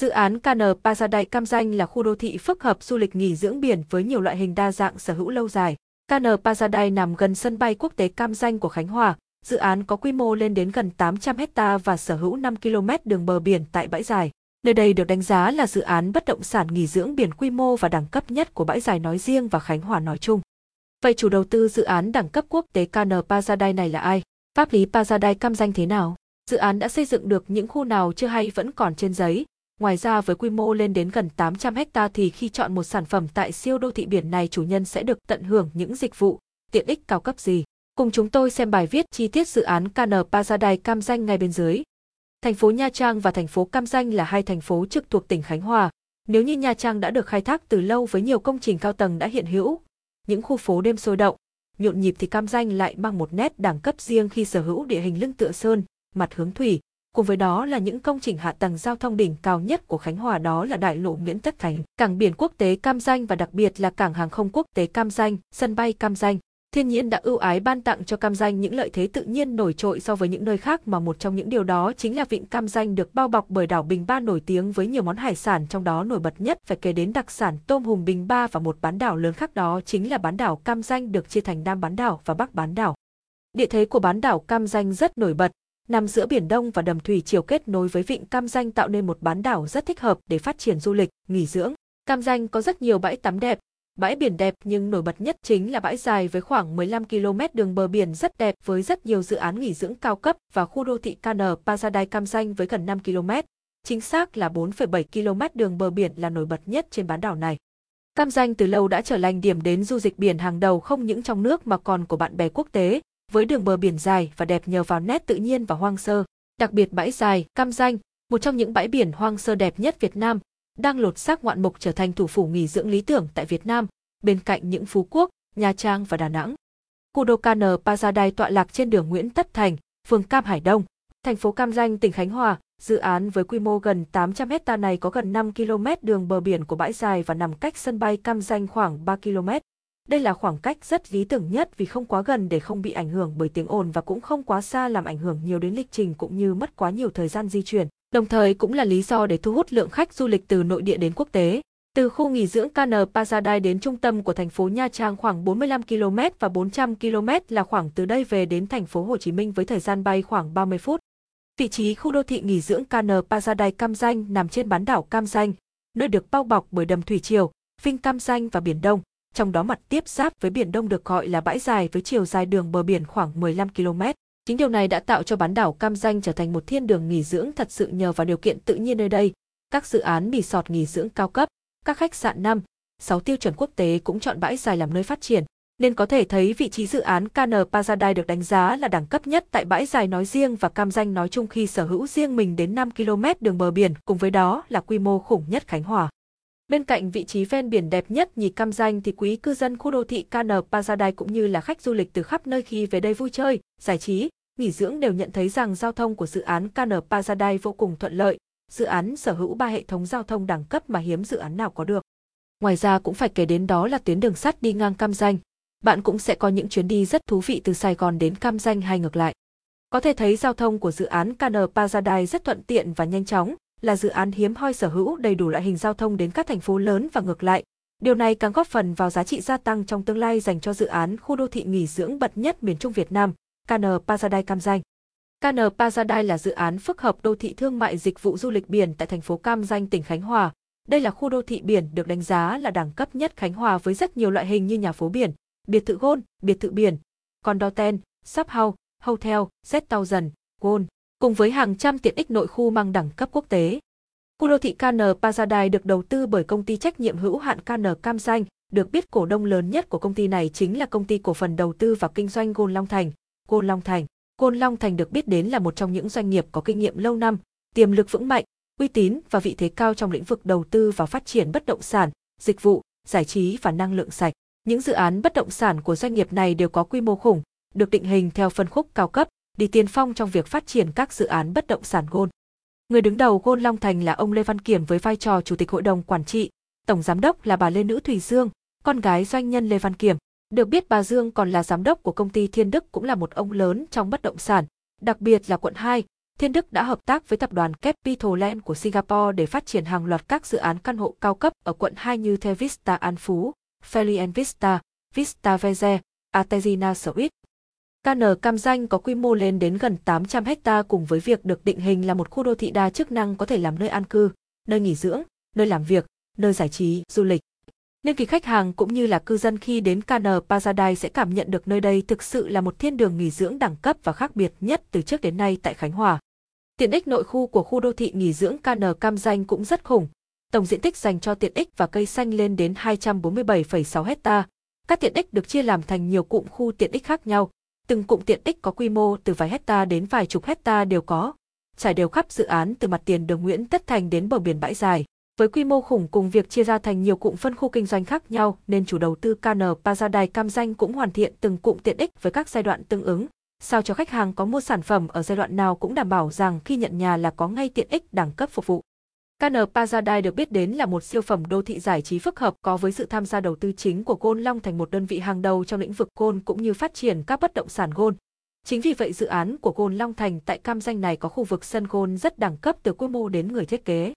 Dự án KN Paradise Cam Danh là khu đô thị phức hợp du lịch nghỉ dưỡng biển với nhiều loại hình đa dạng sở hữu lâu dài. KN Paradise nằm gần sân bay quốc tế Cam Danh của Khánh Hòa. Dự án có quy mô lên đến gần 800 hecta và sở hữu 5 km đường bờ biển tại bãi dài. Nơi đây được đánh giá là dự án bất động sản nghỉ dưỡng biển quy mô và đẳng cấp nhất của bãi dài nói riêng và Khánh Hòa nói chung. Vậy chủ đầu tư dự án đẳng cấp quốc tế KN Paradise này là ai? Pháp lý Paradise Cam Danh thế nào? Dự án đã xây dựng được những khu nào chưa hay vẫn còn trên giấy, Ngoài ra với quy mô lên đến gần 800 hecta thì khi chọn một sản phẩm tại siêu đô thị biển này chủ nhân sẽ được tận hưởng những dịch vụ, tiện ích cao cấp gì. Cùng chúng tôi xem bài viết chi tiết dự án KN Paradise Cam Danh ngay bên dưới. Thành phố Nha Trang và thành phố Cam Danh là hai thành phố trực thuộc tỉnh Khánh Hòa. Nếu như Nha Trang đã được khai thác từ lâu với nhiều công trình cao tầng đã hiện hữu, những khu phố đêm sôi động, nhộn nhịp thì Cam Danh lại mang một nét đẳng cấp riêng khi sở hữu địa hình lưng tựa sơn, mặt hướng thủy, cùng với đó là những công trình hạ tầng giao thông đỉnh cao nhất của Khánh Hòa đó là đại lộ Nguyễn Tất Thành, cảng biển quốc tế Cam Danh và đặc biệt là cảng hàng không quốc tế Cam Danh, sân bay Cam Danh. Thiên nhiên đã ưu ái ban tặng cho Cam Danh những lợi thế tự nhiên nổi trội so với những nơi khác mà một trong những điều đó chính là vịnh Cam Danh được bao bọc bởi đảo Bình Ba nổi tiếng với nhiều món hải sản trong đó nổi bật nhất phải kể đến đặc sản tôm hùm Bình Ba và một bán đảo lớn khác đó chính là bán đảo Cam Danh được chia thành Nam bán đảo và Bắc bán đảo. Địa thế của bán đảo Cam Danh rất nổi bật, nằm giữa biển Đông và đầm thủy triều kết nối với vịnh Cam Danh tạo nên một bán đảo rất thích hợp để phát triển du lịch, nghỉ dưỡng. Cam Danh có rất nhiều bãi tắm đẹp, bãi biển đẹp nhưng nổi bật nhất chính là bãi dài với khoảng 15 km đường bờ biển rất đẹp với rất nhiều dự án nghỉ dưỡng cao cấp và khu đô thị KN Paradise Cam Danh với gần 5 km. Chính xác là 4,7 km đường bờ biển là nổi bật nhất trên bán đảo này. Cam Danh từ lâu đã trở thành điểm đến du lịch biển hàng đầu không những trong nước mà còn của bạn bè quốc tế, với đường bờ biển dài và đẹp nhờ vào nét tự nhiên và hoang sơ. Đặc biệt bãi dài, Cam Danh, một trong những bãi biển hoang sơ đẹp nhất Việt Nam, đang lột xác ngoạn mục trở thành thủ phủ nghỉ dưỡng lý tưởng tại Việt Nam, bên cạnh những Phú Quốc, Nha Trang và Đà Nẵng. Kudokan đô Paradise tọa lạc trên đường Nguyễn Tất Thành, phường Cam Hải Đông, thành phố Cam Ranh, tỉnh Khánh Hòa. Dự án với quy mô gần 800 hecta này có gần 5 km đường bờ biển của bãi dài và nằm cách sân bay Cam Ranh khoảng 3 km. Đây là khoảng cách rất lý tưởng nhất vì không quá gần để không bị ảnh hưởng bởi tiếng ồn và cũng không quá xa làm ảnh hưởng nhiều đến lịch trình cũng như mất quá nhiều thời gian di chuyển. Đồng thời cũng là lý do để thu hút lượng khách du lịch từ nội địa đến quốc tế. Từ khu nghỉ dưỡng KN Paradise đến trung tâm của thành phố Nha Trang khoảng 45 km và 400 km là khoảng từ đây về đến thành phố Hồ Chí Minh với thời gian bay khoảng 30 phút. Vị trí khu đô thị nghỉ dưỡng KN Paradise Cam Danh nằm trên bán đảo Cam Danh, nơi được bao bọc bởi đầm thủy triều, Vinh Cam Danh và Biển Đông trong đó mặt tiếp giáp với Biển Đông được gọi là bãi dài với chiều dài đường bờ biển khoảng 15 km. Chính điều này đã tạo cho bán đảo Cam Danh trở thành một thiên đường nghỉ dưỡng thật sự nhờ vào điều kiện tự nhiên nơi đây. Các dự án mì sọt nghỉ dưỡng cao cấp, các khách sạn năm, 6 tiêu chuẩn quốc tế cũng chọn bãi dài làm nơi phát triển, nên có thể thấy vị trí dự án KN Paradise được đánh giá là đẳng cấp nhất tại bãi dài nói riêng và Cam Danh nói chung khi sở hữu riêng mình đến 5 km đường bờ biển, cùng với đó là quy mô khủng nhất Khánh Hòa. Bên cạnh vị trí ven biển đẹp nhất nhì cam danh thì quý cư dân khu đô thị KN Paradise cũng như là khách du lịch từ khắp nơi khi về đây vui chơi, giải trí, nghỉ dưỡng đều nhận thấy rằng giao thông của dự án KN Paradise vô cùng thuận lợi. Dự án sở hữu ba hệ thống giao thông đẳng cấp mà hiếm dự án nào có được. Ngoài ra cũng phải kể đến đó là tuyến đường sắt đi ngang Cam Danh. Bạn cũng sẽ có những chuyến đi rất thú vị từ Sài Gòn đến Cam Danh hay ngược lại. Có thể thấy giao thông của dự án KN Paradise rất thuận tiện và nhanh chóng, là dự án hiếm hoi sở hữu đầy đủ loại hình giao thông đến các thành phố lớn và ngược lại. Điều này càng góp phần vào giá trị gia tăng trong tương lai dành cho dự án khu đô thị nghỉ dưỡng bậc nhất miền Trung Việt Nam, KN Paradise Cam Ranh. KN Paradise là dự án phức hợp đô thị thương mại dịch vụ du lịch biển tại thành phố Cam Ranh tỉnh Khánh Hòa. Đây là khu đô thị biển được đánh giá là đẳng cấp nhất Khánh Hòa với rất nhiều loại hình như nhà phố biển, biệt thự gôn, biệt thự biển, condotel, shop house, hotel, z tàu dần, gôn cùng với hàng trăm tiện ích nội khu mang đẳng cấp quốc tế. Khu đô thị KN Pazadai được đầu tư bởi công ty trách nhiệm hữu hạn KN Cam Danh, được biết cổ đông lớn nhất của công ty này chính là công ty cổ phần đầu tư và kinh doanh Gôn Long Thành, Gold Long Thành. Gold Long Thành được biết đến là một trong những doanh nghiệp có kinh nghiệm lâu năm, tiềm lực vững mạnh, uy tín và vị thế cao trong lĩnh vực đầu tư và phát triển bất động sản, dịch vụ, giải trí và năng lượng sạch. Những dự án bất động sản của doanh nghiệp này đều có quy mô khủng, được định hình theo phân khúc cao cấp, đi tiên phong trong việc phát triển các dự án bất động sản Gôn. Người đứng đầu Gôn Long Thành là ông Lê Văn Kiểm với vai trò Chủ tịch Hội đồng Quản trị, Tổng Giám đốc là bà Lê Nữ thủy Dương, con gái doanh nhân Lê Văn Kiểm. Được biết bà Dương còn là giám đốc của công ty Thiên Đức cũng là một ông lớn trong bất động sản, đặc biệt là quận 2, Thiên Đức đã hợp tác với tập đoàn Capitaland của Singapore để phát triển hàng loạt các dự án căn hộ cao cấp ở quận 2 như The Vista An Phú, Felian Vista, Vista Veze, Artesina Suite. KN Cam Danh có quy mô lên đến gần 800 ha cùng với việc được định hình là một khu đô thị đa chức năng có thể làm nơi an cư, nơi nghỉ dưỡng, nơi làm việc, nơi giải trí, du lịch. Nên kỳ khách hàng cũng như là cư dân khi đến KN Paradise sẽ cảm nhận được nơi đây thực sự là một thiên đường nghỉ dưỡng đẳng cấp và khác biệt nhất từ trước đến nay tại Khánh Hòa. Tiện ích nội khu của khu đô thị nghỉ dưỡng KN Cam Danh cũng rất khủng. Tổng diện tích dành cho tiện ích và cây xanh lên đến 247,6 hecta. Các tiện ích được chia làm thành nhiều cụm khu tiện ích khác nhau. Từng cụm tiện ích có quy mô từ vài hecta đến vài chục hecta đều có. Trải đều khắp dự án từ mặt tiền đường Nguyễn Tất Thành đến bờ biển bãi dài. Với quy mô khủng cùng việc chia ra thành nhiều cụm phân khu kinh doanh khác nhau nên chủ đầu tư KN Pazadai Cam Danh cũng hoàn thiện từng cụm tiện ích với các giai đoạn tương ứng, sao cho khách hàng có mua sản phẩm ở giai đoạn nào cũng đảm bảo rằng khi nhận nhà là có ngay tiện ích đẳng cấp phục vụ. KN Paradise được biết đến là một siêu phẩm đô thị giải trí phức hợp, có với sự tham gia đầu tư chính của Gold Long thành một đơn vị hàng đầu trong lĩnh vực Gold cũng như phát triển các bất động sản Gold. Chính vì vậy, dự án của Gold Long Thành tại Cam Danh này có khu vực sân Gold rất đẳng cấp từ quy mô đến người thiết kế.